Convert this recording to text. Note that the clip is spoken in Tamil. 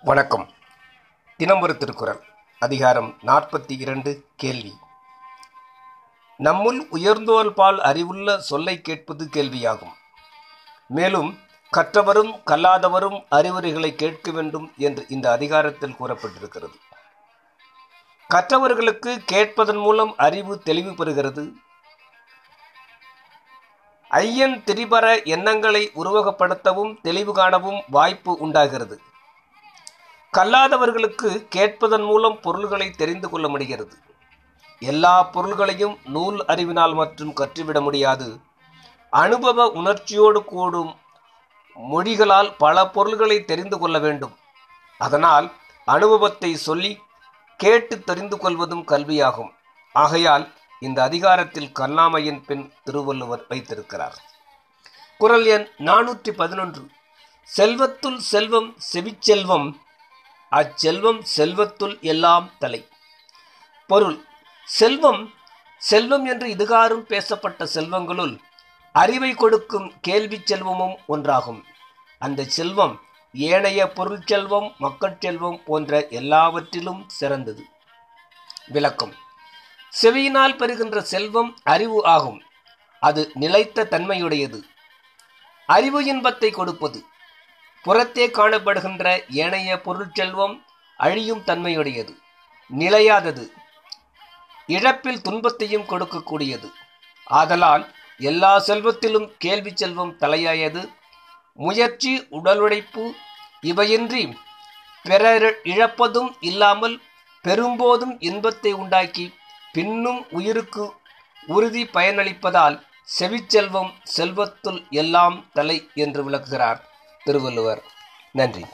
வணக்கம். தினம்பரு திருக்குறள். அதிகாரம் நாற்பத்தி இரண்டு கேள்வி. நம்முள் உயர்ந்தோர் பால் அறிவுள்ள சொல்லை கேட்பது கேள்வியாகும். மேலும் கற்றவரும் கல்லாதவரும் அறிவுரைகளை கேட்க வேண்டும் என்று இந்த அதிகாரத்தில் கூறப்பட்டிருக்கிறது. கற்றவர்களுக்கு கேட்பதன் மூலம் அறிவு தெளிவு பெறுகிறது. ஐயன் திரிபர எண்ணங்களை உருவகப்படுத்தவும் தெளிவு காணவும் வாய்ப்பு உண்டாகிறது. கல்லாதவர்களுக்கு கேட்பதன் மூலம் பொருள்களை தெரிந்து கொள்ள முடிகிறது. எல்லா பொருள்களையும் நூல் அறிவினால் மற்றும் கற்றுவிட முடியாது. அனுபவ உணர்ச்சியோடு கூடும் மொழிகளால் பல பொருள்களை தெரிந்து கொள்ள வேண்டும். அதனால் அனுபவத்தை சொல்லி கேட்டு தெரிந்து கொள்வதும் கல்வியாகும். ஆகையால் இந்த அதிகாரத்தில் கல்லாமையின் பின் திருவள்ளுவர் வைத்திருக்கிறார். குரல் எண் நானூற்றி பதினொன்று. செல்வத்துள் செல்வம் செவிச்செல்வம் அச்செல்வம் செல்வத்துள் எல்லாம் தலை. பொருள் செல்வம் செல்வம் என்று இதுகாரும் பேசப்பட்ட செல்வங்களுள் அறிவை கொடுக்கும் கேள்வி செல்வமும் ஒன்றாகும். அந்த செல்வம் ஏனைய பொருள் செல்வம் மக்கள் செல்வம் போன்ற எல்லாவற்றிலும் சிறந்தது. விளக்கம். செவியினால் பெறுகின்ற செல்வம் அறிவு ஆகும். அது நிலைத்த தன்மையுடையது. அறிவு இன்பத்தை கொடுப்பது. புறத்தே காணப்படுகின்ற ஏனைய பொருட்செல்வம் அழியும் தன்மையுடையது. நிலையாதது. இழப்பில் துன்பத்தையும் கொடுக்கக்கூடியது. ஆதலால் எல்லா செல்வத்திலும் கேள்வி செல்வம் தலையாயது. முயற்சி உடலுழைப்பு இவையின்றி பிறர் இழப்பதும் இல்லாமல் பெரும்போதும் இன்பத்தை உண்டாக்கி பின்னும் உயிருக்கு உறுதி பயனளிப்பதால் செவிச்செல்வம் செல்வத்துள் எல்லாம் தலை என்று விளக்குகிறார் திருவள்ளுவர். நன்றி.